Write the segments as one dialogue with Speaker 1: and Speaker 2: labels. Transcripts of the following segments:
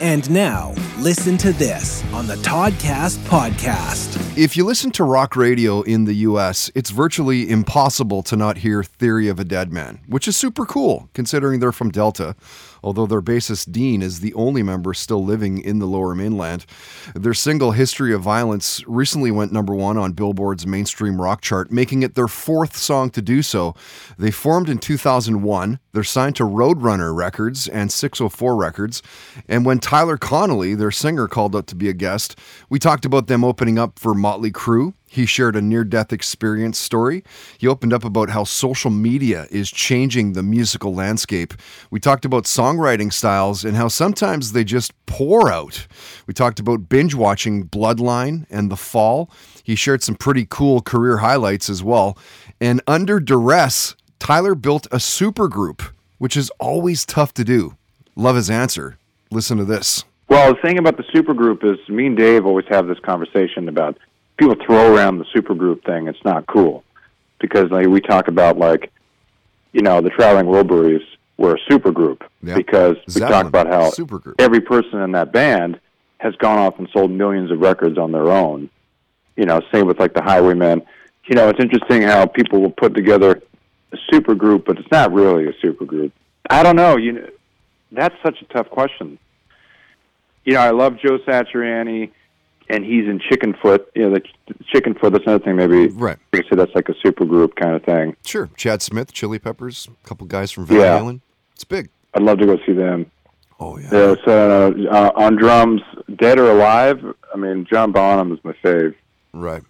Speaker 1: And now, listen to this on the Toddcast podcast.
Speaker 2: If you listen to rock radio in the US, it's virtually impossible to not hear Theory of a Dead Man, which is super cool considering they're from Delta although their bassist Dean is the only member still living in the lower mainland. Their single History of Violence recently went number one on Billboard's mainstream rock chart, making it their fourth song to do so. They formed in 2001. They're signed to Roadrunner Records and 604 Records. And when Tyler Connolly, their singer, called up to be a guest, we talked about them opening up for Motley Crue he shared a near death experience story. He opened up about how social media is changing the musical landscape. We talked about songwriting styles and how sometimes they just pour out. We talked about binge watching Bloodline and The Fall. He shared some pretty cool career highlights as well. And under duress, Tyler built a supergroup, which is always tough to do. Love his answer. Listen to this.
Speaker 3: Well, the thing about the supergroup is me and Dave always have this conversation about people throw around the supergroup thing. It's not cool because like we talk about like you know the traveling Wilburys were a supergroup
Speaker 2: Yeah.
Speaker 3: because we
Speaker 2: Zeppelin,
Speaker 3: talk about how
Speaker 2: supergroup.
Speaker 3: every person in that band has gone off and sold millions of records on their own. You know, same with like the Highwaymen. You know, it's interesting how people will put together a supergroup, but it's not really a supergroup. I don't know. You know, that's such a tough question. You know, I love Joe Satriani, and he's in Chickenfoot. You know, the Ch- Chickenfoot. That's another thing. Maybe
Speaker 2: Right.
Speaker 3: you could say that's like a supergroup kind of thing.
Speaker 2: Sure. Chad Smith, Chili Peppers, a couple guys from Van
Speaker 3: Yeah.
Speaker 2: Halen. It's big.
Speaker 3: I'd love to go see them.
Speaker 2: Oh, yeah.
Speaker 3: Yeah, so, uh, on drums, Dead or Alive. I mean, John Bonham is my fave.
Speaker 2: Right.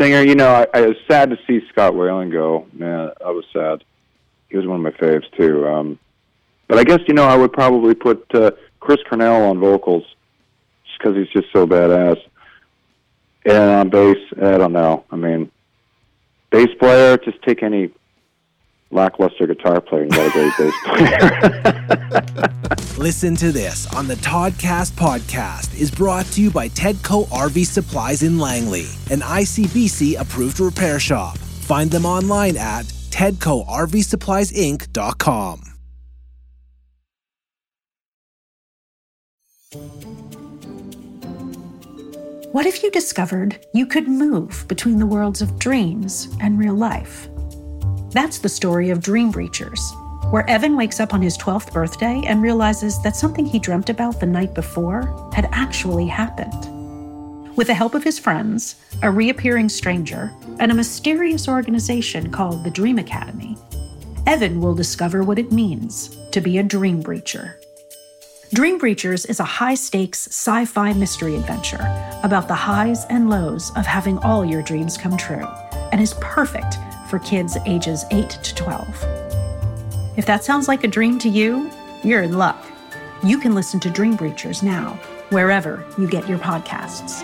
Speaker 3: Singer, you know, I, I was sad to see Scott Weiland go. Man, I was sad. He was one of my faves too. Um, but I guess you know I would probably put uh, Chris Cornell on vocals, because he's just so badass. And on bass, I don't know. I mean, bass player, just take any lackluster guitar player and get a great bass player.
Speaker 1: Listen to this on the Toddcast podcast is brought to you by Tedco RV Supplies in Langley, an ICBC approved repair shop. Find them online at tedcorvsuppliesinc.com.
Speaker 4: What if you discovered you could move between the worlds of dreams and real life? That's the story of Dream Breachers, where Evan wakes up on his 12th birthday and realizes that something he dreamt about the night before had actually happened. With the help of his friends, a reappearing stranger, and a mysterious organization called the Dream Academy, Evan will discover what it means to be a dream breacher. Dream Breachers is a high stakes sci fi mystery adventure about the highs and lows of having all your dreams come true and is perfect for kids ages 8 to 12. If that sounds like a dream to you, you're in luck. You can listen to Dream Breachers now, wherever you get your podcasts.